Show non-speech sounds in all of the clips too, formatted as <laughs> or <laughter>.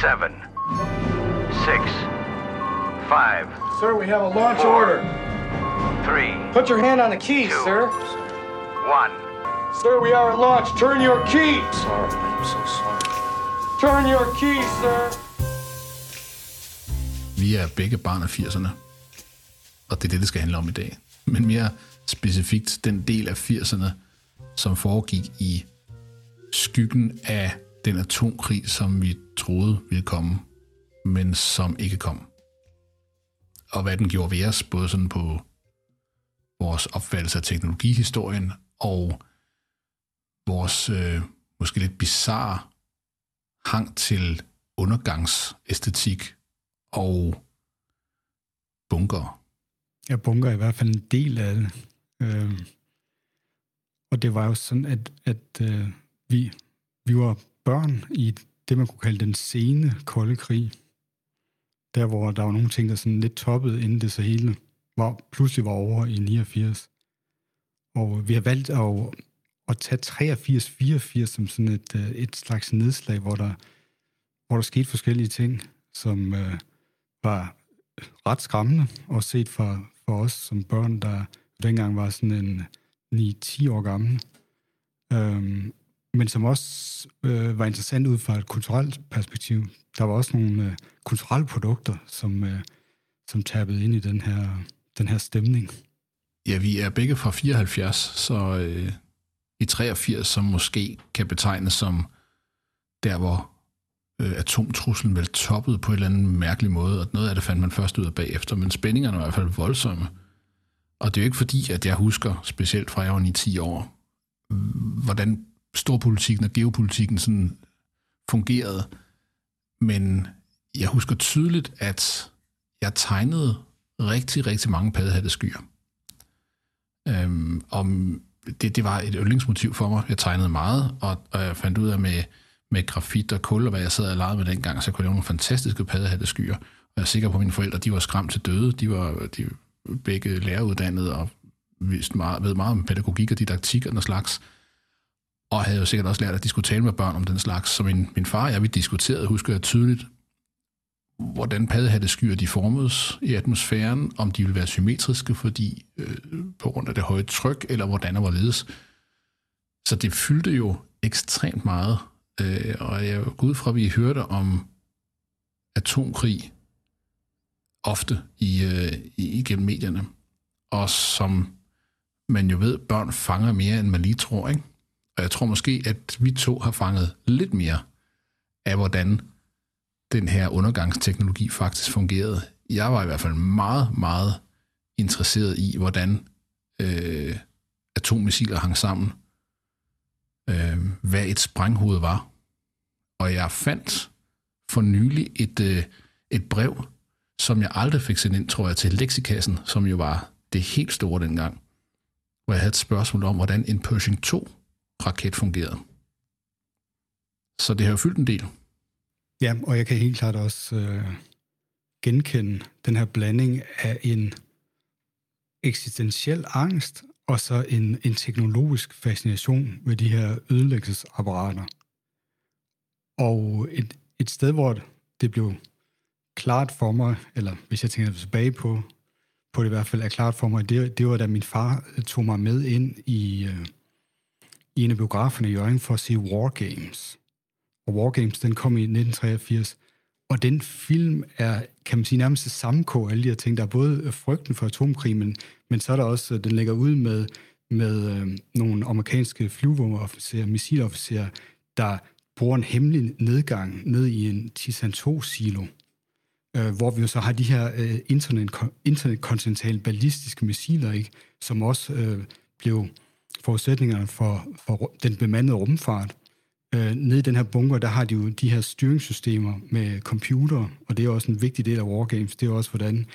seven, six, five, Sir, we have a launch order. three, Put your hand on the keys, Two. sir. one. Sir, we are at launch. Turn your keys. Sorry, I'm so sorry. Turn your keys, sir. Vi er begge barn af 80'erne, og det er det, det skal handle om i dag. Men mere specifikt den del af 80'erne, som foregik i skyggen af den atomkrig, som vi troede ville komme, men som ikke kom. Og hvad den gjorde ved os, både sådan på vores opfattelse af teknologihistorien og vores øh, måske lidt bizarre hang til undergangsæstetik og bunker. Ja, bunker er i hvert fald en del af det. Øh, og det var jo sådan, at, at øh, vi, vi var børn i det, man kunne kalde den sene kolde krig. Der, hvor der var nogle ting, der sådan lidt toppede, inden det så hele var, pludselig var over i 89. Og vi har valgt at, at tage 83-84 som sådan et, øh, et slags nedslag, hvor der, hvor der skete forskellige ting, som øh, var ret skræmmende, og set for, for os som børn, der dengang var sådan en 9-10 år gammel. Øhm, men som også øh, var interessant ud fra et kulturelt perspektiv. Der var også nogle øh, kulturelle produkter, som, øh, som tabede ind i den her, den her stemning. Ja, vi er begge fra 74, så øh, i 83, som måske kan betegnes som der, hvor øh, atomtruslen vel toppede på en eller anden mærkelig måde, og noget af det fandt man først ud af bagefter, men spændingerne var i hvert fald voldsomme. Og det er jo ikke fordi, at jeg husker, specielt fra jeg var 9-10 år, hvordan storpolitikken og geopolitikken sådan fungerede. Men jeg husker tydeligt, at jeg tegnede rigtig, rigtig mange paddehatteskyer. Øhm, om det, det var et yndlingsmotiv for mig. Jeg tegnede meget, og, og jeg fandt ud af med, med grafit og kul, og hvad jeg sad og legede med dengang, så jeg kunne lave nogle fantastiske paddehatteskyer. Og jeg er sikker på, at mine forældre de var skræmt til døde. De var de begge læreruddannede og vidste meget, ved meget om pædagogik og didaktik og den slags. Og havde jo sikkert også lært, at de skulle tale med børn om den slags. Så min, min far og jeg, vi diskuterede, husker jeg tydeligt, hvordan paddehatteskyer de formedes i atmosfæren, om de ville være symmetriske, fordi øh, på grund af det høje tryk, eller hvordan og hvorledes. Så det fyldte jo ekstremt meget, øh, og jeg går ud fra, at vi hørte om atomkrig ofte i, øh, i, igennem medierne, og som man jo ved, børn fanger mere, end man lige tror, ikke? Og jeg tror måske, at vi to har fanget lidt mere af, hvordan den her undergangsteknologi faktisk fungerede. Jeg var i hvert fald meget, meget interesseret i, hvordan øh, atommissiler hang sammen, øh, hvad et sprænghoved var. Og jeg fandt for nylig et, øh, et brev, som jeg aldrig fik sendt ind, tror jeg, til leksikassen, som jo var det helt store dengang, hvor jeg havde et spørgsmål om, hvordan en Pershing raket fungerede. Så det har jo fyldt en del. Ja, og jeg kan helt klart også øh, genkende den her blanding af en eksistentiel angst og så en, en teknologisk fascination ved de her ødelæggelsesapparater. Og et, et sted, hvor det blev klart for mig, eller hvis jeg tænker tilbage på, på det i hvert fald er klart for mig, det, det var da min far øh, tog mig med ind i, øh, i en af biograferne i Jørgen for at se War Games. Og War Games, den kom i 1983. Og den film er, kan man sige, nærmest det samme af alle de her ting. Der er både frygten for atomkrig, men, men så er der også, den lægger ud med, med øh, nogle amerikanske flyvåbenofficerer, missilofficerer, der bruger en hemmelig nedgang ned i en Tisan-2-silo, øh, hvor vi jo så har de her øh, internet, internetkontinentale ballistiske missiler, ikke, som også øh, blev forudsætningerne for, for den bemandede rumfart. Øh, nede i den her bunker, der har de jo de her styringssystemer med computer, og det er også en vigtig del af Wargames. Det er også, hvordan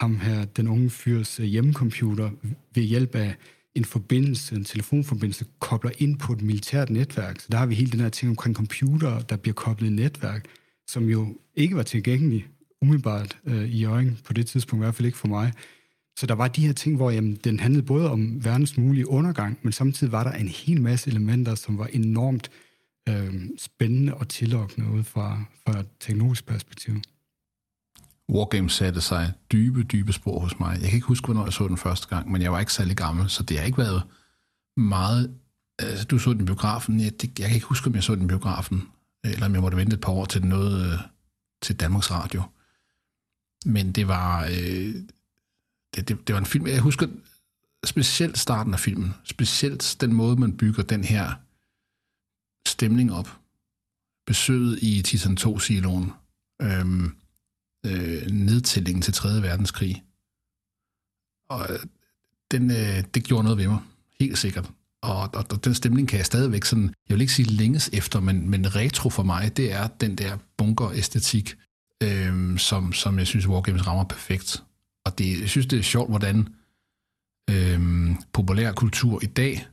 ham her, den unge fyrs øh, hjemmecomputer, ved hjælp af en forbindelse, en telefonforbindelse, kobler ind på et militært netværk. Så der har vi hele den her ting omkring computer, der bliver koblet i netværk, som jo ikke var tilgængelig umiddelbart øh, i øjen på det tidspunkt, i hvert fald ikke for mig. Så der var de her ting, hvor jamen, den handlede både om verdens mulige undergang, men samtidig var der en hel masse elementer, som var enormt øh, spændende og tillokkende ud fra, fra et teknologisk perspektiv. Wargames satte sig dybe, dybe spor hos mig. Jeg kan ikke huske, hvornår jeg så den første gang, men jeg var ikke særlig gammel, så det har ikke været meget... Altså, du så den i biografen. Jeg, det, jeg kan ikke huske, om jeg så den i biografen, eller om jeg måtte vente et par år til noget øh, til Danmarks Radio. Men det var... Øh, det, det, det var en film, jeg husker specielt starten af filmen. Specielt den måde, man bygger den her stemning op. Besøget i Titan 2-siloen. Øhm, øh, nedtællingen til 3. verdenskrig. Og øh, den, øh, det gjorde noget ved mig, helt sikkert. Og, og, og den stemning kan jeg stadigvæk sådan, jeg vil ikke sige længes efter, men, men retro for mig, det er den der bunker-æstetik, øh, som, som jeg synes, Wargames rammer perfekt. Og det, jeg synes, det er sjovt, hvordan øh, populær kultur i dag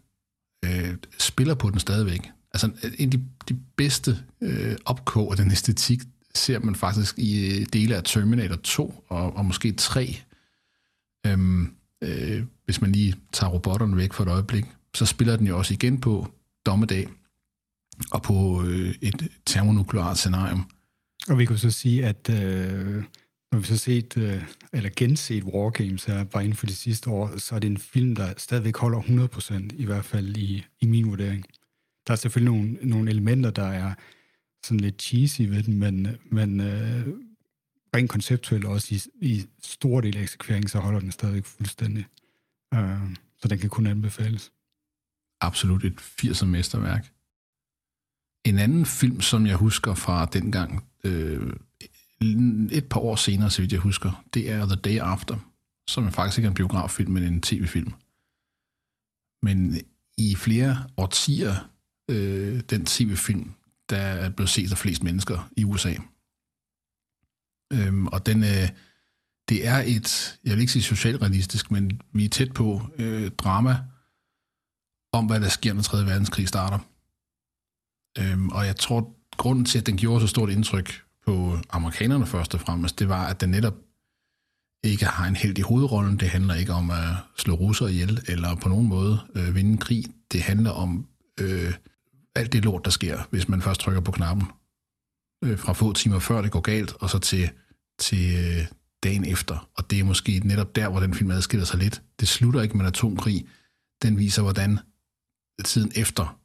øh, spiller på den stadigvæk. Altså en af de, de bedste øh, opkog af den æstetik, ser man faktisk i øh, dele af Terminator 2 og, og måske 3. Øhm, øh, hvis man lige tager robotterne væk for et øjeblik, så spiller den jo også igen på dommedag og på øh, et termonukleart scenarium. Og vi kunne så sige, at øh, når vi så set, øh, eller genset Wargames her bare inden for de sidste år, så er det en film, der stadigvæk holder 100%, i hvert fald i, i min vurdering. Der er selvfølgelig nogle, nogle elementer, der er sådan lidt cheesy ved den, men, men øh, rent konceptuelt også i, i stor del af eksekveringen, så holder den stadigvæk fuldstændig. Øh, så den kan kun anbefales. Absolut et 80'er mesterværk. En anden film, som jeg husker fra dengang, øh, et par år senere, så vidt jeg husker, det er The Day After, som er faktisk ikke en biograffilm, men en tv-film. Men i flere årtier, øh, den tv-film, der er blevet set af flest mennesker i USA. Øhm, og den, øh, det er et, jeg vil ikke sige socialrealistisk, men vi er tæt på øh, drama om, hvad der sker, når 3. verdenskrig starter. Øhm, og jeg tror, grunden til, at den gjorde så stort indtryk på amerikanerne først og fremmest, det var, at den netop ikke har en held i hovedrollen. Det handler ikke om at slå russer ihjel, eller på nogen måde øh, vinde en krig. Det handler om øh, alt det lort, der sker, hvis man først trykker på knappen. Øh, fra få timer før det går galt, og så til, til øh, dagen efter. Og det er måske netop der, hvor den film adskiller sig lidt. Det slutter ikke med en atomkrig. Den viser, hvordan tiden efter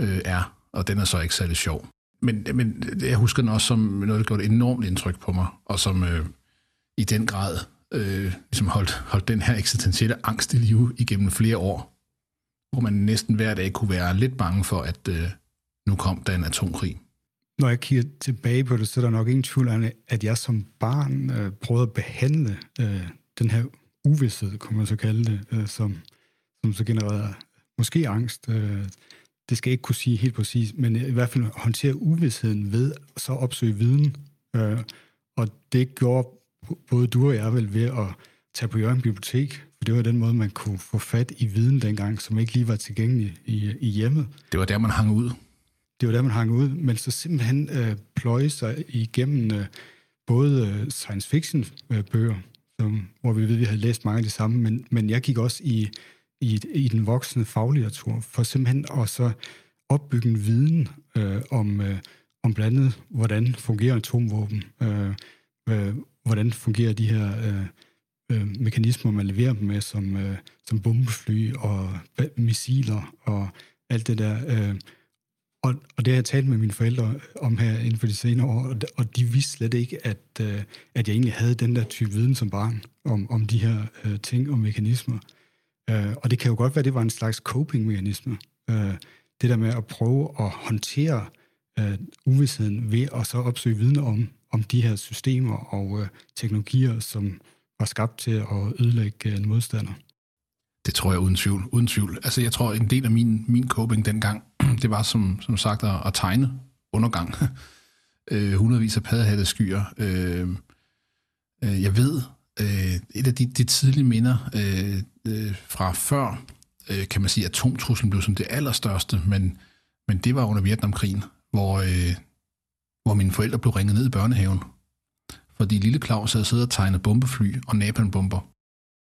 øh, er, og den er så ikke særlig sjov. Men, men jeg husker den også som noget, der gjorde et enormt indtryk på mig, og som øh, i den grad øh, ligesom holdt, holdt den her eksistentielle angst i live igennem flere år hvor man næsten hver dag kunne være lidt bange for, at øh, nu kom der en atomkrig. Når jeg kigger tilbage på det, så er der nok ingen tvivl om, at jeg som barn øh, prøvede at behandle øh, den her uvidshed, kunne man så kalde det, øh, som, som så genererede måske angst. Øh, det skal jeg ikke kunne sige helt præcis, men i hvert fald håndtere uvidsheden ved så opsøge viden. Øh, og det gjorde både du og jeg vel ved at tage på Jørgen Bibliotek, det var den måde, man kunne få fat i viden dengang, som ikke lige var tilgængelig i, i hjemmet. Det var der, man hang ud. Det var der, man hang ud, men så simpelthen øh, pløje sig igennem øh, både øh, science fiction øh, bøger, som, hvor vi ved, at vi havde læst mange af de samme, men, men jeg gik også i, i, i den voksne faglitteratur, for simpelthen at så opbygge en viden øh, om, øh, om blandt andet, hvordan fungerer atomvåben, øh, øh, hvordan fungerer de her øh, øh, mekanismer, man leverer dem med, som, øh, som bombefly og missiler og alt det der. Øh, og, og det har jeg talt med mine forældre om her inden for de senere år, og, og de vidste slet ikke, at, øh, at jeg egentlig havde den der type viden som barn om, om de her øh, ting og mekanismer. Øh, og det kan jo godt være, at det var en slags coping-mekanisme. Øh, det der med at prøve at håndtere øh, uvidsheden ved at så opsøge viden om, om de her systemer og øh, teknologier, som, var skabt til at ødelægge øh, en modstander. Det tror jeg uden tvivl. Uden tvivl. Altså, jeg tror, en del af min, min coping dengang, <clears throat> det var som, som sagt at, at tegne undergang. <laughs> øh, hundredvis af paddehatte skyer. Øh, øh, jeg ved, øh, et af de, de tidlige minder øh, øh, fra før, øh, kan man sige, at atomtruslen blev som det allerstørste, men, men det var under Vietnamkrigen, hvor, øh, hvor mine forældre blev ringet ned i børnehaven fordi lille Claus havde siddet og tegnet bombefly og napalmbomber.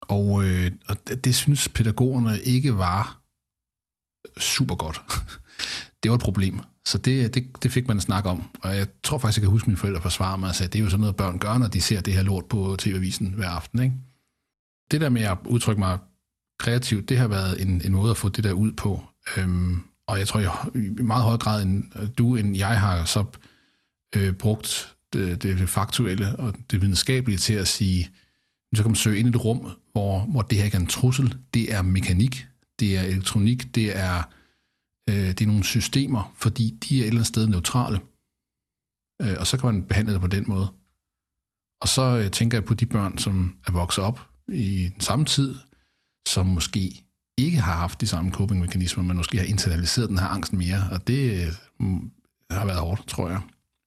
Og, øh, og det, det synes pædagogerne ikke var super godt. <laughs> det var et problem. Så det, det, det fik man en snak om. Og jeg tror faktisk, jeg kan huske mine forældre forsvare mig og sagde, at det er jo sådan noget, børn gør, når de ser det her lort på TV-avisen hver aften. Ikke? Det der med at udtrykke mig kreativt, det har været en, en måde at få det der ud på. Øhm, og jeg tror jeg, i meget højere grad end du, end jeg har så øh, brugt det, det faktuelle og det videnskabelige til at sige, så kan man søge ind i et rum, hvor, hvor det her ikke er en trussel. Det er mekanik, det er elektronik, det er, øh, det er nogle systemer, fordi de er et eller andet sted neutrale. Øh, og så kan man behandle det på den måde. Og så øh, tænker jeg på de børn, som er vokset op i den samme tid, som måske ikke har haft de samme coping-mekanismer, men måske har internaliseret den her angst mere, og det øh, har været hårdt, tror jeg.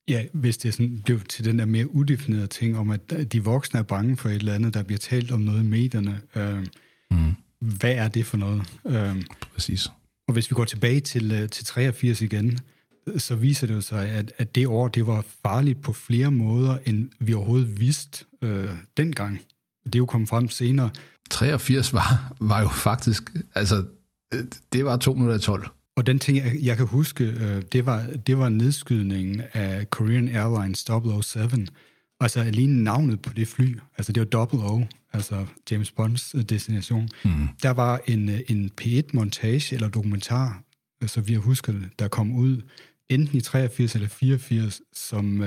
Ja, hvis det sådan blev til den der mere udefinerede ting om, at de voksne er bange for et eller andet, der bliver talt om noget i medierne. Øh, mm. Hvad er det for noget? Øh, Præcis. Og hvis vi går tilbage til, øh, til 83 igen, så viser det jo sig, at, at det år, det var farligt på flere måder, end vi overhovedet vidste øh, dengang. Det er jo kommet frem senere. 83 var, var jo faktisk, altså, det var 2 minutter 12. Og den ting, jeg, jeg kan huske, øh, det, var, det var nedskydningen af Korean Airlines 007. Altså alene navnet på det fly, altså det var 00, altså James Bonds øh, destination. Mm. Der var en, øh, en P1-montage eller dokumentar, så vi har husket det, der kom ud enten i 83 eller 84, som,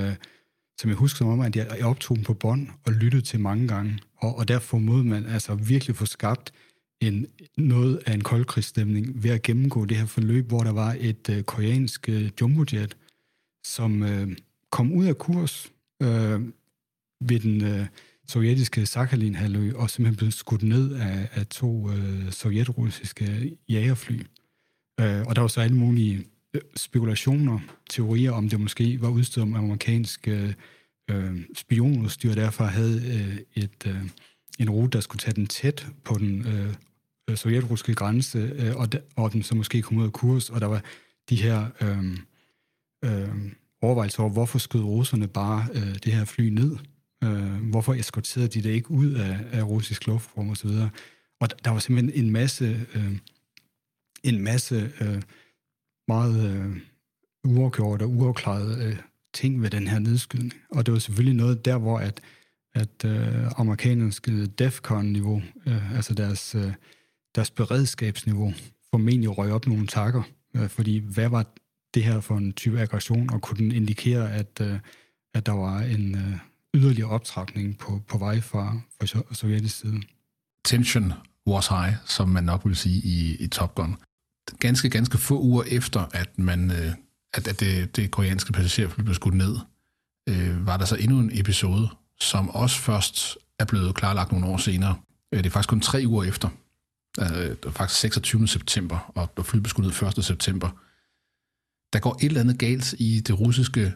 som jeg husker som om, at jeg optog den på bånd og lyttede til mange gange. Og, og derfor må man altså virkelig få skabt en, noget af en koldkrigsstemning ved at gennemgå det her forløb, hvor der var et øh, koreansk øh, jumbojet, som øh, kom ud af kurs øh, ved den øh, sovjetiske Sakhalin-halvø og simpelthen blev skudt ned af, af to øh, sovjetrussiske jagerfly. Øh, og der var så alle mulige øh, spekulationer, teorier om det måske var udstyret om amerikansk øh, øh spionudstyr, derfor havde øh, et, øh, en rute, der skulle tage den tæt på den øh, øh, sovjetrussiske grænse, øh, og, de, og den så måske kom ud af kurs, og der var de her øh, øh, overvejelser over, hvorfor skød russerne bare øh, det her fly ned? Øh, hvorfor eskorterede de det ikke ud af, af russisk luftrum osv.? Og, og der var simpelthen en masse, øh, en masse øh, meget øh, uafgjort og uafklarede øh, ting ved den her nedskydning. Og det var selvfølgelig noget der, hvor at, at øh, amerikanernes DEFCON-niveau, øh, altså deres øh, deres beredskabsniveau formentlig røg op nogle takker. Øh, fordi hvad var det her for en type aggression, og kunne den indikere, at, øh, at der var en øh, yderligere optrapning på, på vej fra, fra sovjetisk side? Tension was high, som man nok vil sige i, i Top Gun. Ganske, ganske få uger efter, at man øh, at, at det, det koreanske passagerfly blev skudt ned, øh, var der så endnu en episode, som også først er blevet klarlagt nogle år senere. Øh, det er faktisk kun tre uger efter, Det var faktisk 26. september, og, flyet blev skudt ned 1. september. Der går et eller andet galt i det russiske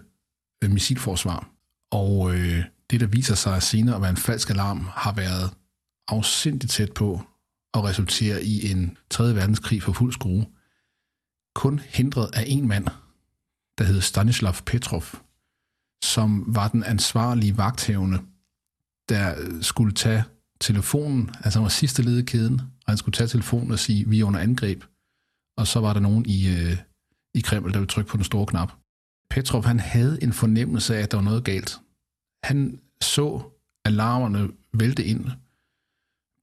missilforsvar, og øh, det, der viser sig senere at være en falsk alarm, har været afsindigt tæt på at resultere i en 3. verdenskrig for fuld skrue. Kun hindret af en mand, der hed Stanislav Petrov, som var den ansvarlige vagthævende, der skulle tage telefonen, altså han var sidste led i kæden, og han skulle tage telefonen og sige, vi er under angreb. Og så var der nogen i, øh, i Kreml, der ville trykke på den store knap. Petrov, han havde en fornemmelse af, at der var noget galt. Han så alarmerne vælte ind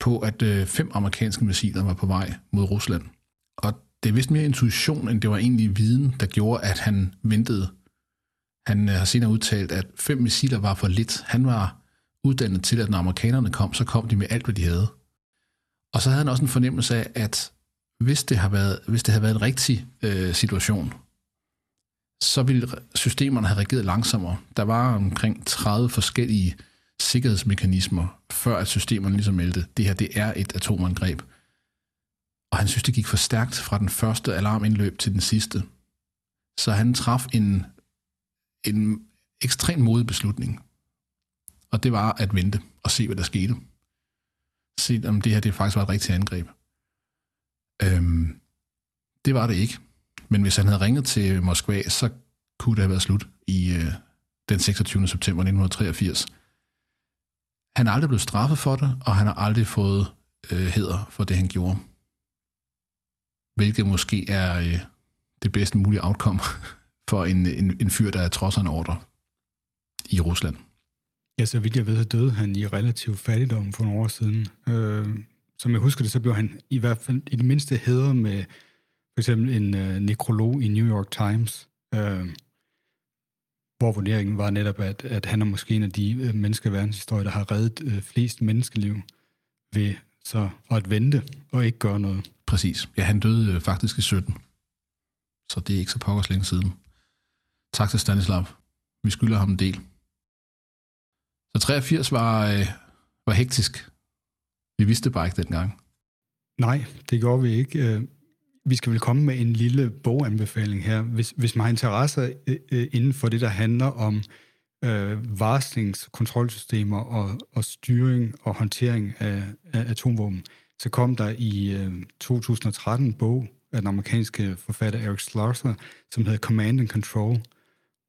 på, at øh, fem amerikanske missiler var på vej mod Rusland. Og det er vist mere intuition, end det var egentlig viden, der gjorde, at han ventede. Han øh, har senere udtalt, at fem missiler var for lidt. Han var uddannet til, at når amerikanerne kom, så kom de med alt, hvad de havde. Og så havde han også en fornemmelse af, at hvis det, havde været, hvis det havde været en rigtig øh, situation, så ville systemerne have reageret langsommere. Der var omkring 30 forskellige sikkerhedsmekanismer, før at systemerne ligesom meldte, det her det er et atomangreb. Og han synes, det gik for stærkt fra den første alarmindløb til den sidste. Så han traf en, en ekstrem modig beslutning. Og det var at vente og se, hvad der skete Se, om det her det faktisk var et rigtigt angreb. Øhm, det var det ikke. Men hvis han havde ringet til Moskva, så kunne det have været slut i øh, den 26. september 1983. Han er aldrig blevet straffet for det, og han har aldrig fået øh, heder for det, han gjorde. Hvilket måske er øh, det bedste mulige outcome <laughs> for en, en, en fyr, der er trods en ordre i Rusland. Ja, så vidt jeg ved, så døde han i relativ fattigdom for nogle år siden. Øh, som jeg husker det, så blev han i hvert fald i det mindste hedder med for eksempel en øh, nekrolog i New York Times, øh, hvor vurderingen var netop, at, at han er måske en af de øh, mennesker i verdenshistorien, der har reddet øh, flest menneskeliv ved så at vente og ikke gøre noget. Præcis. Ja, han døde øh, faktisk i 17. Så det er ikke så pokkers længe siden. Tak til Stanislav. Vi skylder ham en del. Så 83 var, øh, var hektisk. Vi vidste bare ikke dengang. Nej, det gjorde vi ikke. Vi skal vel komme med en lille boganbefaling her. Hvis, hvis man har interesse øh, øh inden for det, der handler om øh, varslings- kontrolsystemer og, og styring og håndtering af, af atomvåben, så kom der i øh, 2013 en bog af den amerikanske forfatter Eric Slarser, som hedder Command and Control.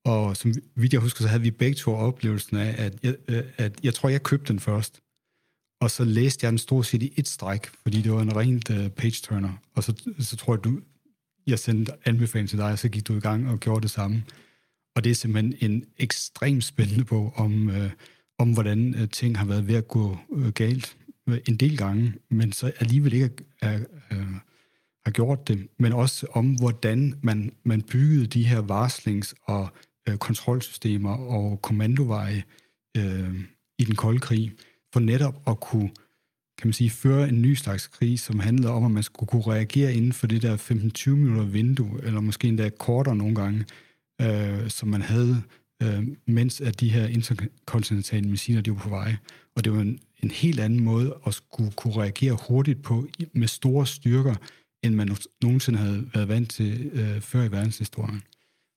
Og som vidt jeg husker, så havde vi begge to oplevelsen af, at jeg, øh, at jeg tror, jeg købte den først. Og så læste jeg den stort set i et stræk, fordi det var en rent øh, uh, page-turner. Og så, så tror jeg, du, jeg sendte anbefaling til dig, og så gik du i gang og gjorde det samme. Og det er simpelthen en ekstremt spændende bog om, øh, om hvordan øh, ting har været ved at gå øh, galt øh, en del gange, men så alligevel ikke er, er, øh, har gjort det, men også om, hvordan man, man byggede de her varslings- og øh, kontrolsystemer og kommandoveje øh, i den kolde krig for netop at kunne kan man sige, føre en ny slags krig, som handlede om, at man skulle kunne reagere inden for det der 15-20 minutter vindue, eller måske endda kortere nogle gange, øh, som man havde, øh, mens at de her interkontinentale missiler, de var på vej. Og det var en, en helt anden måde at skulle kunne reagere hurtigt på, med store styrker, end man nogensinde havde været vant til øh, før i verdenshistorien.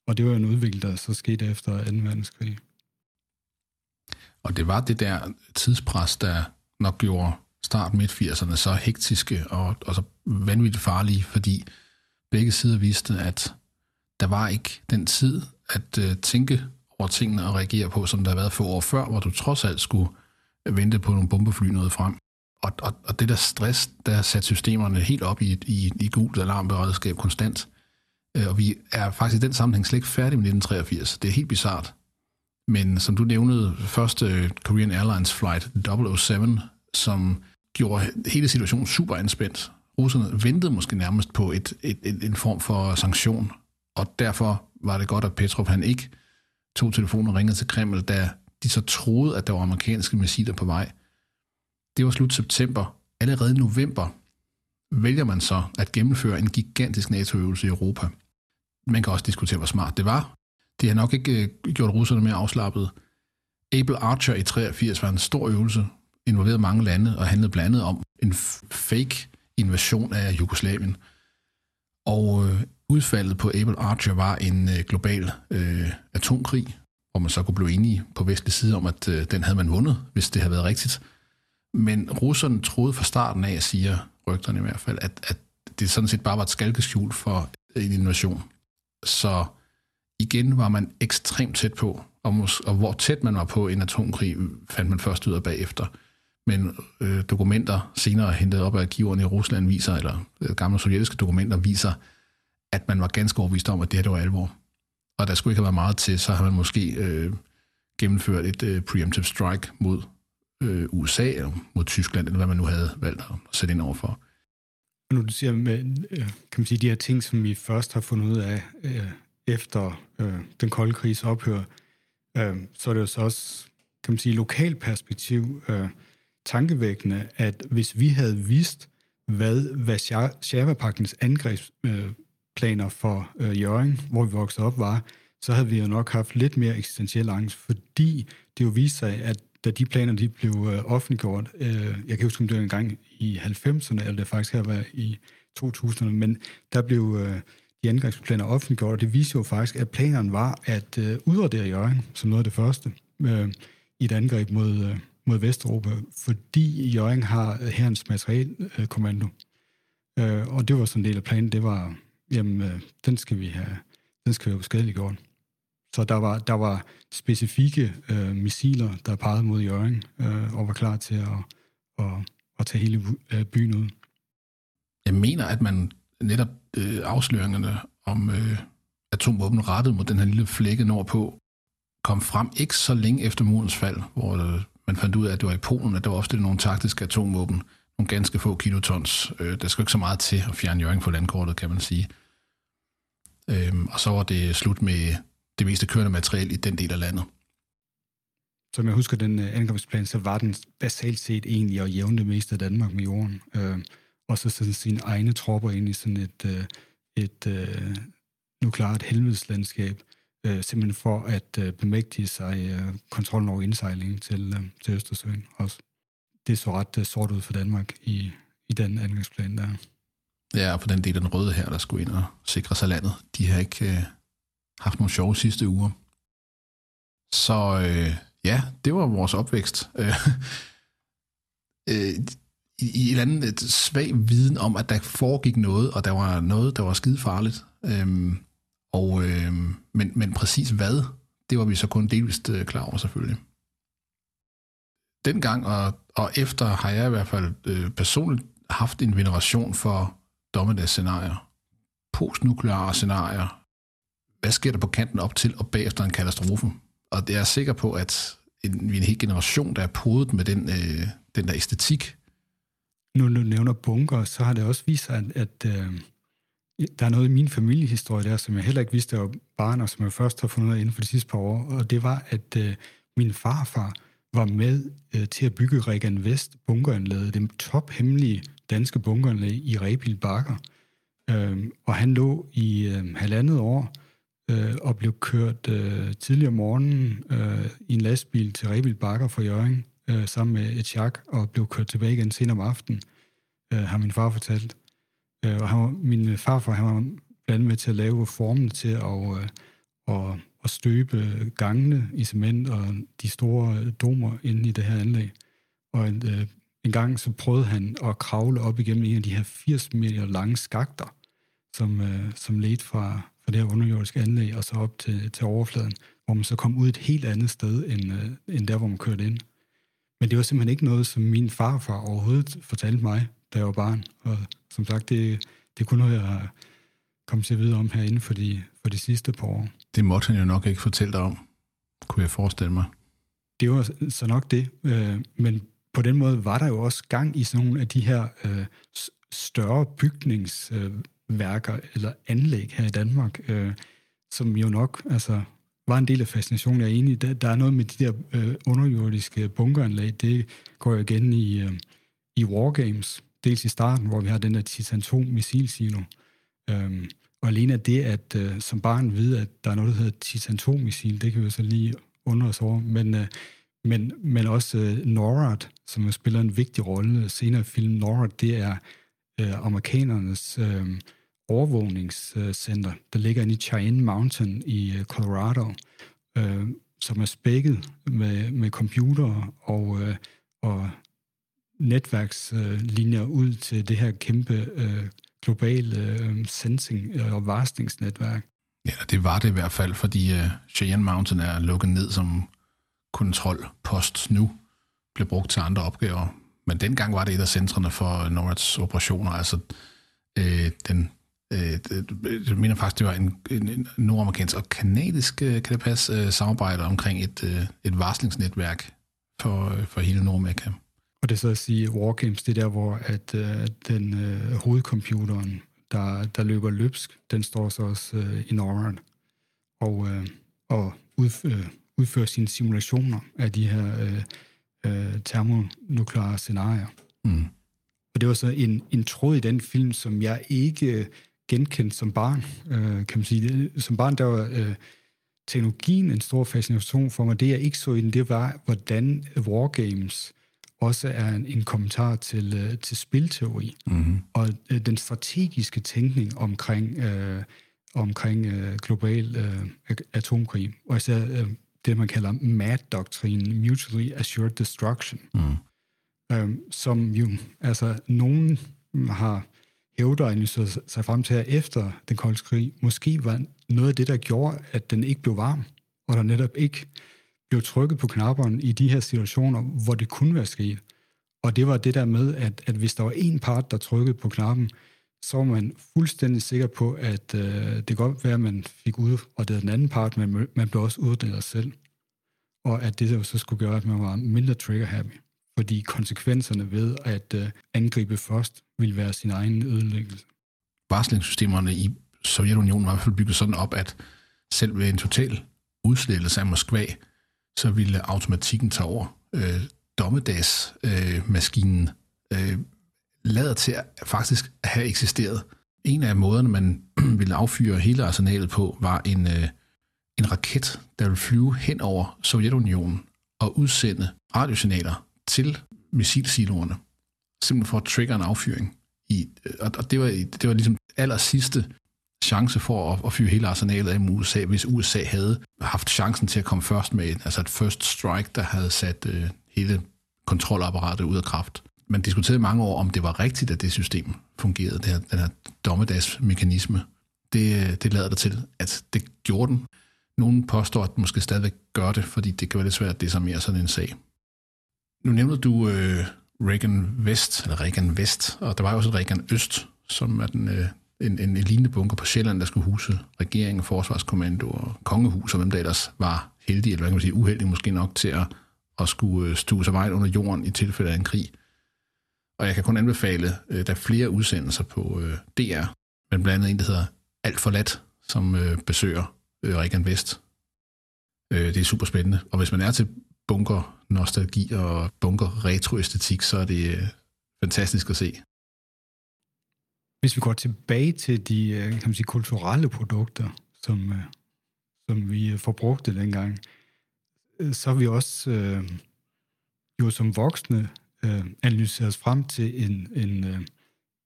Og det var en udvikling, der så skete efter 2. verdenskrig. Og det var det der tidspres, der nok gjorde start midt 80'erne så hektiske og, og så vanvittigt farlige, fordi begge sider viste, at der var ikke den tid at øh, tænke over tingene og reagere på, som der har været få år før, hvor du trods alt skulle vente på nogle bombefly noget frem. Og, og, og det der stress, der satte systemerne helt op i, i, i gult alarmberedskab konstant. Øh, og vi er faktisk i den sammenhæng slet ikke færdige med 1983. Det er helt bizart. Men som du nævnede, første øh, Korean Airlines Flight 007, som gjorde hele situationen super anspændt. Russerne ventede måske nærmest på et, et, et, en form for sanktion, og derfor var det godt, at Petrov han ikke tog telefonen og ringede til Kreml, da de så troede, at der var amerikanske missiler på vej. Det var slut september. Allerede i november vælger man så at gennemføre en gigantisk NATO-øvelse i Europa. Man kan også diskutere, hvor smart det var, det har nok ikke øh, gjort russerne mere afslappet. Able Archer i 83 var en stor øvelse, involverede mange lande og handlede blandt andet om en fake invasion af Jugoslavien. Og øh, udfaldet på Able Archer var en øh, global øh, atomkrig, hvor man så kunne blive enige på vestlig side om, at øh, den havde man vundet, hvis det havde været rigtigt. Men russerne troede fra starten af, siger rygterne i hvert fald, at, at det sådan set bare var et skalkeskjul for en invasion. Så igen var man ekstremt tæt på, og, mås- og hvor tæt man var på en atomkrig, fandt man først ud af bagefter. Men øh, dokumenter senere hentet op af arkiverne i Rusland viser, eller øh, gamle sovjetiske dokumenter viser, at man var ganske overbevist om, at det her det var alvor. Og der skulle ikke have været meget til, så har man måske øh, gennemført et øh, preemptive strike mod øh, USA, eller mod Tyskland, eller hvad man nu havde valgt at sætte ind over for. Nu du siger med, øh, kan man sige, de her ting, som vi først har fundet ud af, øh, efter øh, den kolde krigs ophør, øh, så er det jo så også, kan man sige, lokal perspektiv øh, tankevækkende, at hvis vi havde vidst, hvad Varsava-pakkens angrebsplaner øh, for øh, Jørgen, hvor vi voksede op, var, så havde vi jo nok haft lidt mere eksistentiel angst, fordi det jo viste sig, at da de planer de blev øh, offentliggjort, øh, jeg kan huske, om det var en gang i 90'erne, eller det faktisk har været i 2000'erne, men der blev øh, i angrebsplaner offentliggjort, og det viser jo faktisk, at planerne var at øh, udradere Jørgen som noget af det første øh, i et angreb mod, øh, mod Vesteuropa, fordi Jørgen har øh, herrens materielkommando. Øh, øh, og det var sådan en del af planen, det var, jamen, øh, den skal vi have, den skal vi have gjort. Så der var, der var specifikke øh, missiler, der pegede mod Jørgen, øh, og var klar til at, at, at tage hele øh, byen ud. Jeg mener, at man netop øh, afsløringerne om øh, atomvåben rettet mod den her lille flække nordpå, kom frem ikke så længe efter murens fald, hvor øh, man fandt ud af, at det var i Polen, at der var opstillet nogle taktiske atomvåben, nogle ganske få kilotons. Øh, der skal ikke så meget til at fjerne Jørgen på landkortet, kan man sige. Øhm, og så var det slut med det meste kørende materiel i den del af landet. Som jeg husker den øh, angrebsplan, så var den basalt set egentlig at jævne det meste af Danmark med jorden. Øh, og så sende sine egne tropper ind i sådan et, øh, et øh, uh, nukleart helvedeslandskab, øh, simpelthen for at øh, bemægtige sig øh, kontrollen over indsejlingen til, øh, til Østersøen også. Det så ret øh, sort ud for Danmark i, i den angrebsplan der. Ja, og for den del af den røde her, der skulle ind og sikre sig landet, de har ikke øh, haft nogle sjove sidste uger. Så øh, ja, det var vores opvækst. Øh, <laughs> øh, i, I et andet et svag viden om, at der foregik noget, og der var noget, der var skide farligt. Øhm, og, øhm, men, men præcis hvad, det var vi så kun delvist øh, klar over selvfølgelig. Dengang og, og efter har jeg i hvert fald øh, personligt haft en veneration for dommedagsscenarier, postnukleare scenarier, hvad sker der på kanten op til og bagefter en katastrofe? Og jeg er sikker på, at en, vi en hel generation, der er podet med den, øh, den der æstetik. Nu du nævner bunker, så har det også vist sig, at, at øh, der er noget i min familiehistorie der, som jeg heller ikke vidste, var barn, og som jeg først har fundet ud af inden for de sidste par år. Og det var, at øh, min farfar var med øh, til at bygge Regan Vest bunkeranlægget, den tophemmelige danske bunkeranlæg i Rebild Bakker. Øh, og han lå i øh, halvandet år, øh, og blev kørt øh, tidligere om morgenen øh, i en lastbil til Rebild Bakker fra Jørgen øh, sammen med et chak, og blev kørt tilbage igen senere om aftenen, øh, har min far fortalt. Øh, og han var, min farfar han var blandt andet med til at lave formen til at, øh, og, og støbe gangene i cement og de store domer inde i det her anlæg. Og en, øh, en gang så prøvede han at kravle op igennem en af de her 80 meter lange skakter, som, øh, som ledte fra, fra det her underjordiske anlæg og så op til, til overfladen, hvor man så kom ud et helt andet sted, end, øh, end der, hvor man kørte ind. Men det var simpelthen ikke noget, som min farfar overhovedet fortalte mig, da jeg var barn. Og som sagt, det, det er kun noget, jeg kommet til at vide om herinde for de, for de sidste par år. Det måtte han jo nok ikke fortælle dig om, kunne jeg forestille mig. Det var så nok det, øh, men på den måde var der jo også gang i sådan nogle af de her øh, større bygnings værker eller anlæg her i Danmark, øh, som jo nok altså, var en del af fascinationen. Jeg er enig, der, der er noget med de der øh, underjordiske bunkeranlæg, det går jo igen i, øh, i Wargames, dels i starten, hvor vi har den der Titan 2 missilsilo. Øhm, og alene af det, at øh, som barn vide, at der er noget, der hedder Titan 2-missil, det kan vi så lige undre os over. Men, øh, men, men også øh, NORAD, som jo spiller en vigtig rolle senere i filmen. NORAD, det er øh, amerikanernes øh, overvågningscenter, der ligger inde i Cheyenne Mountain i øh, Colorado, øh, som er spækket med, med computere og, øh, og netværkslinjer øh, ud til det her kæmpe øh, globale øh, sensing- og varslingsnetværk. Ja, det var det i hvert fald, fordi øh, Cheyenne Mountain er lukket ned som kontrolpost nu, blev brugt til andre opgaver. Men dengang var det et af centrene for NORADs operationer, altså øh, den jeg mener faktisk, det var en, en, en nordamerikansk og kanadisk, øh, kan det passe, øh, samarbejde omkring et, øh, et varslingsnetværk for, for hele Nordamerika. Og det er så at sige, Wargames, det er der, hvor at, den uh, hovedcomputeren, der, der løber løbsk, den står så også uh, i NORAD og, uh, og udfører, uh, udfører sine simulationer af de her uh, uh, termonukleare scenarier. Mm. Og det var så en, en tråd i den film, som jeg ikke genkendt som barn, øh, kan man sige. Som barn, der var øh, teknologien en stor fascination for mig. Det, jeg ikke så i den, det var, hvordan wargames også er en, en kommentar til, øh, til spilteori. Mm-hmm. Og øh, den strategiske tænkning omkring, øh, omkring øh, global øh, atomkrig. Og især øh, det, man kalder MAD-doktrinen, Mutually Assured Destruction. Mm. Øh, som jo, altså, nogen har hævder analyseret sig frem til, her efter den kolde krig, måske var noget af det, der gjorde, at den ikke blev varm, og der netop ikke blev trykket på knapperne i de her situationer, hvor det kunne være sket. Og det var det der med, at, at hvis der var en part, der trykkede på knappen, så var man fuldstændig sikker på, at øh, det kan godt være, at man fik udraderet den anden part, men man blev også udraderet selv. Og at det så skulle gøre, at man var mindre trigger-happy. Fordi konsekvenserne ved at øh, angribe først ville være sin egen ødelæggelse. Varslingssystemerne i Sovjetunionen var i hvert fald bygget sådan op, at selv ved en total udslettelse af Moskva, så ville automatikken tage over. Øh, dommedagsmaskinen øh, lader til at faktisk have eksisteret. En af måderne, man <clears throat> ville affyre hele arsenalet på, var en, øh, en raket, der ville flyve hen over Sovjetunionen og udsende radiosignaler til missilsiloerne, simpelthen for at trigger en affyring. I, øh, og, og det var, det var ligesom aller sidste chance for at, at fyre hele arsenalet af USA, hvis USA havde haft chancen til at komme først med altså et first strike, der havde sat øh, hele kontrolapparatet ud af kraft. Man diskuterede mange år, om det var rigtigt, at det system fungerede, det her, den her dommedagsmekanisme. Det, øh, det lader der til, at det gjorde den. Nogle påstår, at den måske stadigvæk gør det, fordi det kan være lidt svært at desarmere sådan en sag. Nu nævnte du øh, Reagan Vest, eller Reagan Vest, og der var også Reagan Øst, som er den, øh, en, en, en lignende bunker på Sjælland, der skulle huse regeringen, forsvarskommando og kongehus, og hvem der ellers var heldige, eller hvad kan man sige, uheldige måske nok til at, at skulle øh, stue sig vejen under jorden i tilfælde af en krig. Og jeg kan kun anbefale, øh, der er flere udsendelser på øh, DR, men blandt andet en, der hedder Alt for Lat, som øh, besøger øh, Reagan Vest. Øh, det er super spændende. Og hvis man er til bunker nostalgi og bunker retroæstetik, så er det øh, fantastisk at se. Hvis vi går tilbage til de øh, kan man sige, kulturelle produkter, som, øh, som vi øh, forbrugte dengang, øh, så har vi også øh, jo som voksne øh, analyseret os frem til en, en, øh,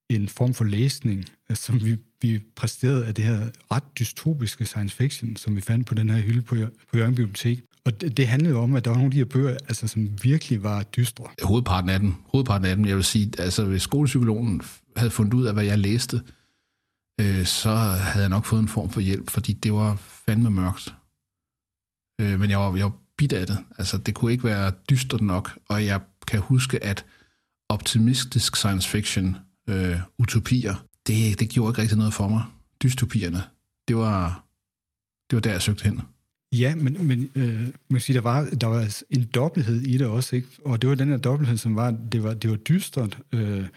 en form for læsning, øh, som vi, vi præsterede af det her ret dystopiske science fiction, som vi fandt på den her hylde på, på Jørgen Bibliotek. Og det, det handlede jo om, at der var nogle af de her bøger, altså, som virkelig var dystre. Hovedparten af dem, hovedparten af dem, jeg vil sige, altså hvis skolepsykologen havde fundet ud af, hvad jeg læste, øh, så havde jeg nok fået en form for hjælp, fordi det var fandme mørkt. Øh, men jeg var, jeg var bit af det. Altså, det kunne ikke være dystert nok, og jeg kan huske, at optimistisk science fiction, øh, utopier, det, det gjorde ikke rigtig noget for mig. Dystopierne, det var, det var der, jeg søgte hen. Ja, men, men øh, man siger, der var, der var altså en dobbelthed i det også, ikke? og det var den her dobbelthed, som var, det var, det var dystert, øh,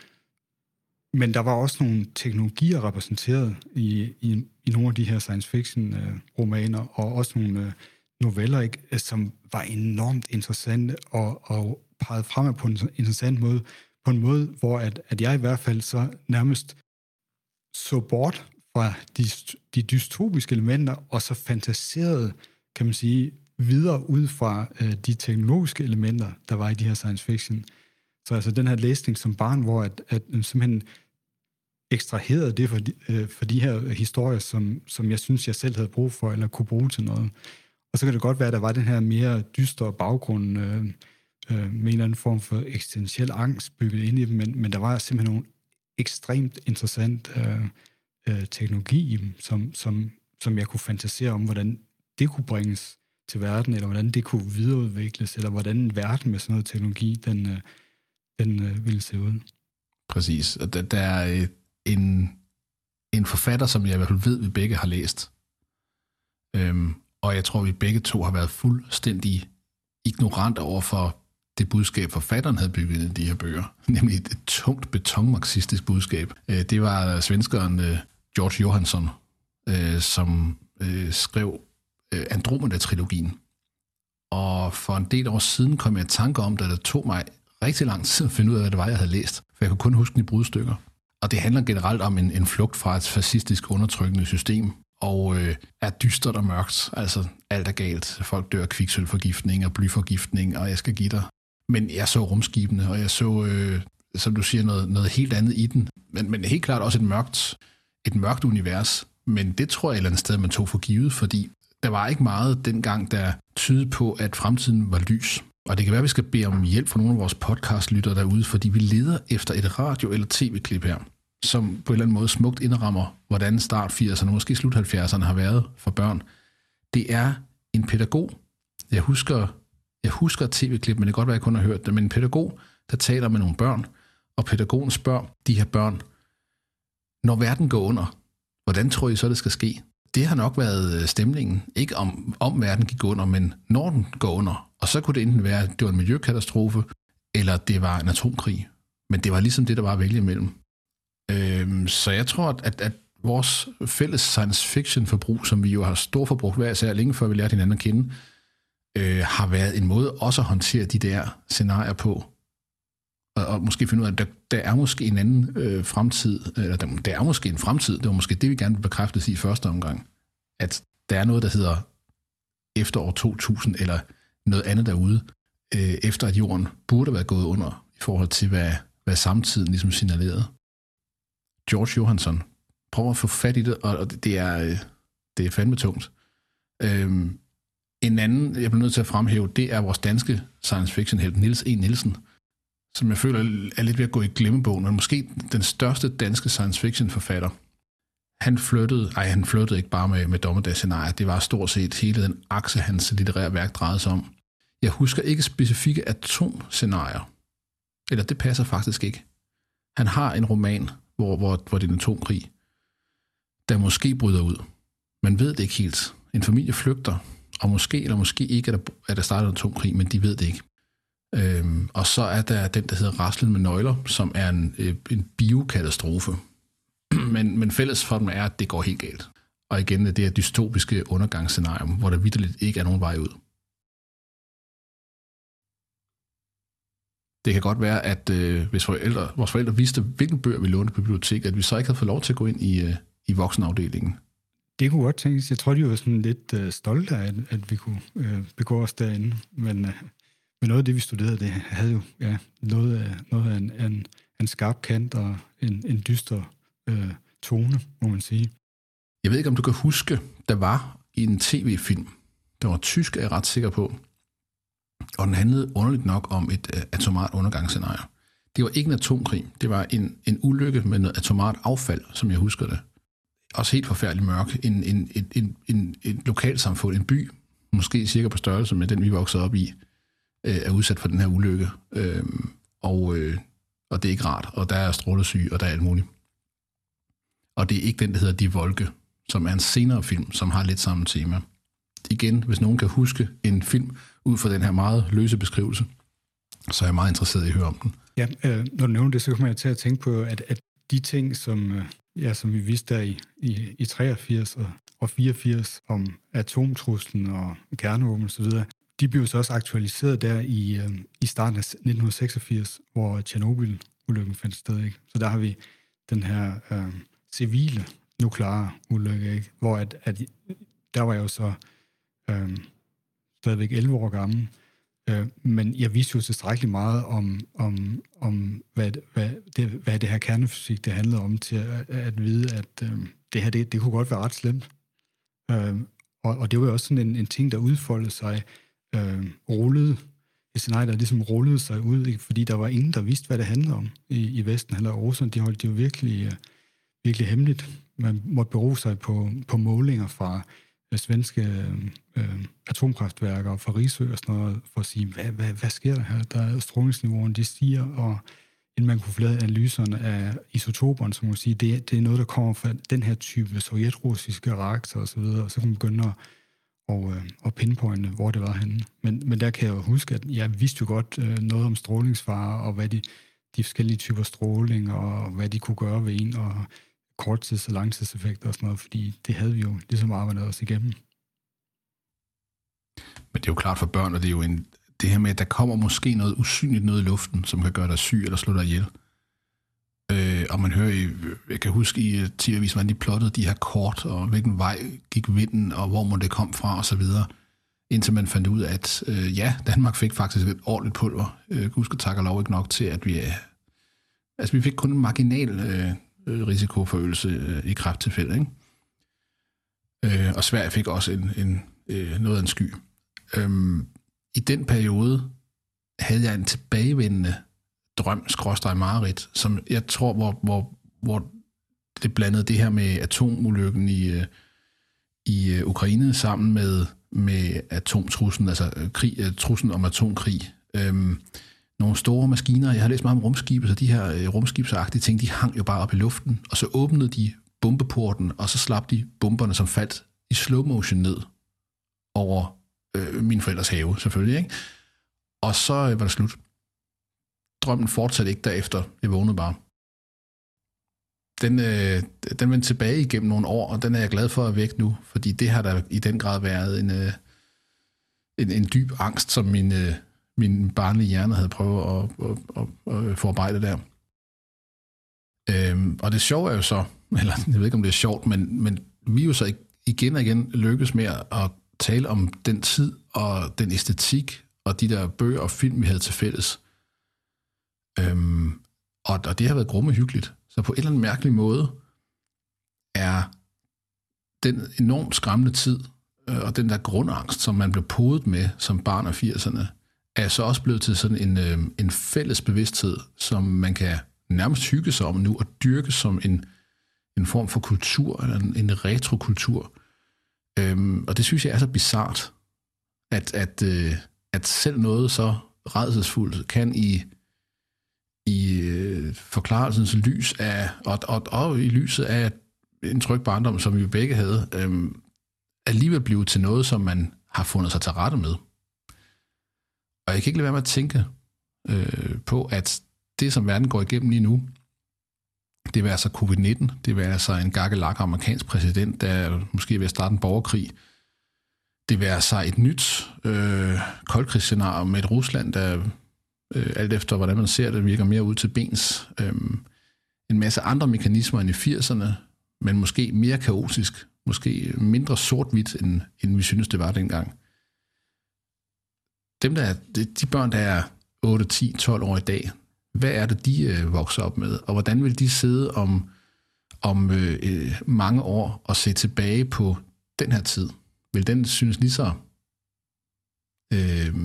men der var også nogle teknologier repræsenteret i, i, i nogle af de her science fiction øh, romaner, og også nogle øh, noveller, ikke? Øh, som var enormt interessante og, og pegede fremad på en interessant måde, på en måde, hvor at, at jeg i hvert fald så nærmest så bort fra de, de dystopiske elementer, og så fantaserede kan man sige, videre ud fra øh, de teknologiske elementer, der var i de her science fiction. Så altså den her læsning som barn, hvor at, at øh, simpelthen ekstraherede det for de, øh, for de her historier, som, som jeg synes, jeg selv havde brug for, eller kunne bruge til noget. Og så kan det godt være, at der var den her mere dystre baggrund, øh, øh, med en eller anden form for eksistentiel angst bygget ind i dem, men, men der var simpelthen nogle ekstremt interessant øh, øh, teknologi i dem, som, som, som jeg kunne fantasere om, hvordan det kunne bringes til verden, eller hvordan det kunne videreudvikles, eller hvordan en verden med sådan noget teknologi, den, øh, den øh, ville se ud. Præcis. Og der, der er øh, en, en forfatter, som jeg i hvert fald ved, vi begge har læst. Øhm, og jeg tror, vi begge to har været fuldstændig ignorant over for det budskab, forfatteren havde bygget ind i de her bøger, <laughs> nemlig et tungt betonmarxistisk budskab. Øh, det var svenskeren George Johansson, som skrev øh, Andromeda-trilogien. Og for en del år siden kom jeg i tanke om det, tog mig rigtig lang tid at finde ud af, hvad det var, jeg havde læst. For jeg kunne kun huske den i brudstykker. Og det handler generelt om en, en flugt fra et fascistisk undertrykkende system, og øh, er dystert og mørkt. Altså, alt er galt. Folk dør af kviksølforgiftning og blyforgiftning, og jeg skal give dig. Men jeg så rumskibene, og jeg så, øh, som du siger, noget, noget helt andet i den. Men, men helt klart også et mørkt, et mørkt univers. Men det tror jeg et eller andet sted, man tog for givet, fordi der var ikke meget dengang, der tydede på, at fremtiden var lys. Og det kan være, at vi skal bede om hjælp fra nogle af vores podcastlyttere derude, fordi vi leder efter et radio- eller tv-klip her, som på en eller anden måde smukt indrammer, hvordan start 80'erne, måske slut 70'erne har været for børn. Det er en pædagog. Jeg husker, jeg husker tv-klip, men det kan godt være, at jeg kun har hørt det, men en pædagog, der taler med nogle børn, og pædagogen spørger de her børn, når verden går under, hvordan tror I så, det skal ske? Det har nok været øh, stemningen. Ikke om, om verden gik under, men når den går under. Og så kunne det enten være, at det var en miljøkatastrofe, eller det var en atomkrig. Men det var ligesom det, der var at vælge imellem. Øhm, så jeg tror, at, at vores fælles science fiction forbrug, som vi jo har stort forbrug hver især længe før vi lærte hinanden at kende, øh, har været en måde også at håndtere de der scenarier på. Og, og måske finde ud af, at der, der er måske en anden øh, fremtid, eller der, der er måske en fremtid, det var måske det, vi gerne vil bekræfte i første omgang, at der er noget, der hedder efter år 2000, eller noget andet derude, øh, efter at jorden burde være gået under, i forhold til, hvad, hvad samtiden ligesom signalerede. George Johansson, prøv at få fat i det, og det er, øh, det er fandme tungt. Øhm, en anden, jeg bliver nødt til at fremhæve, det er vores danske science fiction helt Nils E. Nielsen, som jeg føler er lidt ved at gå i glemmebogen, men måske den største danske science fiction forfatter. Han flyttede, ej, han flyttede ikke bare med, med dommedagsscenarier, det var stort set hele den akse, hans litterære værk drejede sig om. Jeg husker ikke specifikke atomscenarier, eller det passer faktisk ikke. Han har en roman, hvor, hvor, hvor det er en atomkrig, der måske bryder ud. Man ved det ikke helt. En familie flygter, og måske eller måske ikke er der, er der startet en atomkrig, men de ved det ikke. Øhm, og så er der den, der hedder Raslen med nøgler, som er en, øh, en biokatastrofe. <clears throat> men, men fælles for dem er, at det går helt galt. Og igen, det er dystopiske undergangsscenarium, hvor der vidderligt ikke er nogen vej ud. Det kan godt være, at øh, hvis forældre, vores forældre vidste, hvilken bøger vi lånte på biblioteket, at vi så ikke havde fået lov til at gå ind i, øh, i voksenafdelingen. Det kunne godt tænkes. Jeg tror, de var sådan lidt øh, stolte af, at, at vi kunne øh, begå os derinde. Men, øh, men noget af det, vi studerede, det havde jo ja, noget, af, noget af en, en, en skarp kant og en, en dyster øh, tone, må man sige. Jeg ved ikke, om du kan huske, der var i en tv-film, der var tysk, er jeg ret sikker på, og den handlede underligt nok om et øh, atomart undergangsscenarie. Det var ikke en atomkrig, det var en, en ulykke med noget atomart affald, som jeg husker det. Også helt forfærdeligt mørk. En, en, en, en, en, en lokalsamfund, en by, måske cirka på størrelse med den, vi voksede op i, øh, er udsat for den her ulykke. Øh, og, øh, og det er ikke rart, og der er strålesyg, og der er alt muligt. Og det er ikke den, der hedder De Volke, som er en senere film, som har lidt samme tema. Igen, hvis nogen kan huske en film ud fra den her meget løse beskrivelse, så er jeg meget interesseret i at høre om den. Ja, øh, når du nævner det, så kommer jeg til at tænke på, at, at de ting, som, øh, ja, som vi vidste der i, i, i 83 og, og 84 om atomtruslen og kernevåben osv., de blev så også aktualiseret der i, øh, i starten af 1986, hvor Tjernobyl-ulykken fandt sted. Ikke? Så der har vi den her øh, civile nukleare ulykke, ikke? hvor at, at, der var jeg jo så øh, stadigvæk 11 år gammel, øh, men jeg vidste jo tilstrækkeligt meget om, om, om hvad, hvad, det, hvad det her kernefysik det handlede om, til at, at vide, at øh, det her det, det kunne godt være ret slemt. Øh, og, og det var jo også sådan en, en ting, der udfoldede sig, øh, rullede, et scenarie, der ligesom rullede sig ud, ikke? fordi der var ingen, der vidste, hvad det handlede om i, i Vesten. Eller Rusland, de holdt det jo virkelig, øh, virkelig hemmeligt. Man måtte bero sig på, på målinger fra uh, svenske øh, øh, atomkraftværker og fra Risø og sådan noget, for at sige, hvad, hvad, hvad sker der her? Der er strålingsniveauerne, de stiger, og inden man kunne få lavet analyserne af isotoperne, så må man sige, det, det er noget, der kommer fra den her type sovjetrussiske reaktor og så videre, og så kunne man begynde at og, øh, og pinpointe, hvor det var henne. Men, men der kan jeg jo huske, at jeg vidste jo godt øh, noget om strålingsfare, og hvad de, de forskellige typer stråling, og hvad de kunne gøre ved en, og korttids- og langtidseffekter og sådan noget, fordi det havde vi jo ligesom arbejdet os igennem. Men det er jo klart for børn, og det er jo en, det her med, at der kommer måske noget usynligt noget i luften, som kan gøre dig syg eller slå dig ihjel. Og man hører, i, jeg kan huske i øh, TV-avisen, hvordan de plottede de her kort, og hvilken vej gik vinden, og hvor må det kom fra, og så videre. Indtil man fandt ud af, at øh, ja, Danmark fik faktisk et ordentligt pulver. Øh, Gud tak og lov ikke nok til, at vi... er... altså, vi fik kun en marginal øh, øh risikoforøgelse øh, i krafttilfælde, ikke? Øh, og Sverige fik også en, en, øh, noget af en sky. Øhm, I den periode havde jeg en tilbagevendende drøm, skråstrej mareridt, som jeg tror, hvor, hvor, hvor det blandede det her med atomulykken i, øh, i øh, Ukraine sammen med, med atomtruslen, altså øh, krig, truslen om atomkrig. Øhm, nogle store maskiner. Jeg har læst meget om rumskibe, så de her rumskibsagtige ting, de hang jo bare op i luften, og så åbnede de bombeporten, og så slap de bomberne, som faldt i slow motion ned over øh, min forældres have, selvfølgelig. Ikke? Og så var det slut. Drømmen fortsatte ikke derefter. Jeg vågnede bare. Den, øh, den vendte tilbage igennem nogle år, og den er jeg glad for at væk nu, fordi det har der i den grad været en, øh, en, en dyb angst, som min, øh, min barnlige hjerne havde prøvet at, at, at, at forarbejde der. Øhm, og det sjove er jo så, <laughs> eller jeg ved ikke, om det er sjovt, men, men vi er jo så igen og igen lykkes med at tale om den tid og den æstetik og de der bøger og film, vi havde til fælles. Øhm, og, og det har været grumme hyggeligt. Så på en eller anden mærkelig måde er den enormt skræmmende tid, øh, og den der grundangst, som man blev podet med som barn af 80'erne, er så også blevet til sådan en, øh, en fælles bevidsthed, som man kan nærmest hygge sig om nu, og dyrke som en, en form for kultur, eller en, en retrokultur. Øhm, og det synes jeg er så bizart, at, at, øh, at selv noget så redselsfuldt kan i, i øh, forklarelsens lys af, og, og, og i lyset af en tryg barndom, som vi begge havde, øh, alligevel blive til noget, som man har fundet sig til rette med. Og jeg kan ikke lade være med at tænke øh, på, at det, som verden går igennem lige nu, det vil altså covid-19, det vil altså en gakkelak amerikansk præsident, der måske vil starte en borgerkrig, det vil altså et nyt øh, koldkrigsscenarie med et Rusland, der øh, alt efter hvordan man ser det, virker mere ud til bens. Øh, en masse andre mekanismer end i 80'erne, men måske mere kaotisk, måske mindre sort-hvidt, end, end vi synes, det var dengang dem der, de børn, der er 8, 10, 12 år i dag, hvad er det, de øh, vokser op med? Og hvordan vil de sidde om, om øh, øh mange år og se tilbage på den her tid? Vil den synes lige så øh,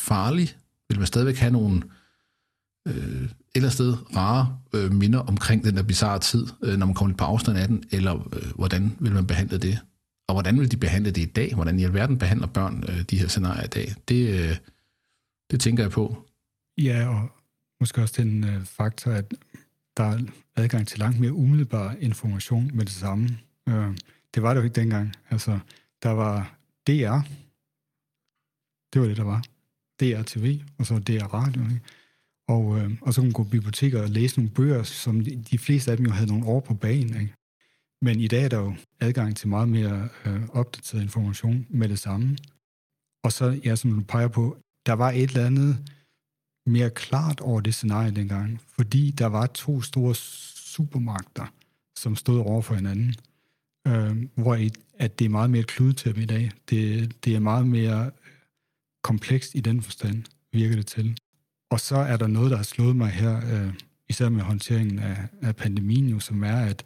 farlig? Vil man stadigvæk have nogle øh, et eller sted rare øh, minder omkring den der bizarre tid, øh, når man kommer lidt på afstand af den, eller øh, hvordan vil man behandle det? Og hvordan vil de behandle det i dag? Hvordan i alverden behandler børn øh, de her scenarier i dag? Det, øh, det tænker jeg på. Ja, og måske også den øh, faktor, at der er adgang til langt mere umiddelbar information med det samme. Øh, det var det jo ikke dengang. Altså, der var DR. Det var det, der var. DR TV, og så DR Radio. Ikke? Og, øh, og så kunne man gå i biblioteker og læse nogle bøger, som de, de fleste af dem jo havde nogle år på banen. Ikke? Men i dag er der jo adgang til meget mere øh, opdateret information med det samme. Og så, ja, som du peger på, der var et eller andet mere klart over det scenarie dengang, fordi der var to store supermagter, som stod over for hinanden, øh, hvor at det er meget mere kludetæppe i dag. Det, det er meget mere komplekst i den forstand, virker det til. Og så er der noget, der har slået mig her, øh, især med håndteringen af, af pandemien, jo, som er, at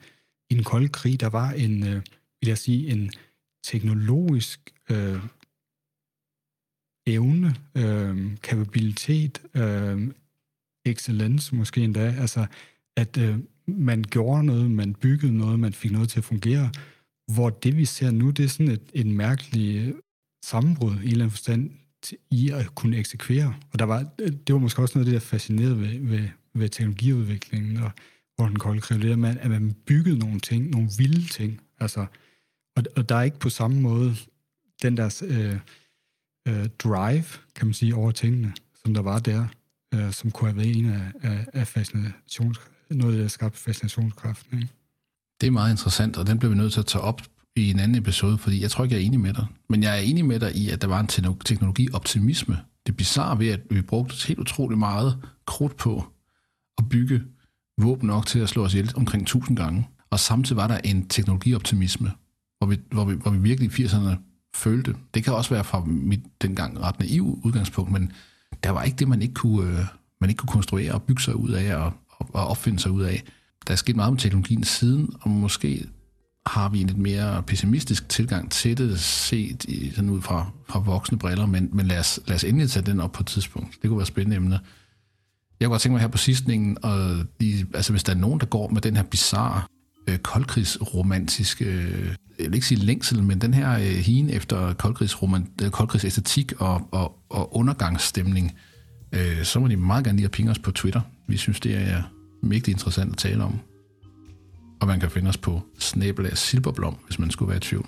i den kolde krig, der var en, øh, vil jeg sige, en teknologisk øh, evne, øh, kapabilitet, øh, excellence måske endda, altså at øh, man gjorde noget, man byggede noget, man fik noget til at fungere, hvor det vi ser nu, det er sådan et, et mærkeligt sammenbrud i en eller anden forstand i at kunne eksekvere. Og der var, det var måske også noget af det, der fascinerede ved, ved, ved teknologiudviklingen, og hvor den kolde krig, det med, at man byggede nogle ting, nogle vilde ting. Altså, og, og der er ikke på samme måde den der øh, øh, drive, kan man sige, over tingene, som der var der, øh, som kunne have været en af, af, af fascinations, noget, der skabte fascinationskraften. Ikke? Det er meget interessant, og den bliver vi nødt til at tage op i en anden episode, fordi jeg tror ikke, jeg er enig med dig. Men jeg er enig med dig i, at der var en teknologioptimisme. Det er bizarre ved, at vi brugte helt utrolig meget krudt på at bygge våben nok til at slå os ihjel omkring 1000 gange. Og samtidig var der en teknologioptimisme, hvor vi, hvor vi, hvor vi virkelig i 80'erne følte. Det kan også være fra mit dengang ret naiv udgangspunkt, men der var ikke det, man ikke kunne, øh, man ikke kunne konstruere og bygge sig ud af og, og opfinde sig ud af. Der er sket meget med teknologien siden, og måske har vi en lidt mere pessimistisk tilgang til det, set i, sådan ud fra, fra voksne briller, men, men lad, os, lad os endelig tage den op på et tidspunkt. Det kunne være spændende emne. Jeg kunne godt tænke mig her på sidstningen, og de, altså hvis der er nogen, der går med den her bizarre øh, koldkrigsromantiske, øh, jeg vil ikke sige længsel, men den her øh, hien efter koldkrigsroman, øh, koldkrigsæstetik og, og, og undergangsstemning, øh, så må de meget gerne lige at pinge os på Twitter. Vi synes, det er mægtigt interessant at tale om. Og man kan finde os på Snabelag silberblom, hvis man skulle være i tvivl.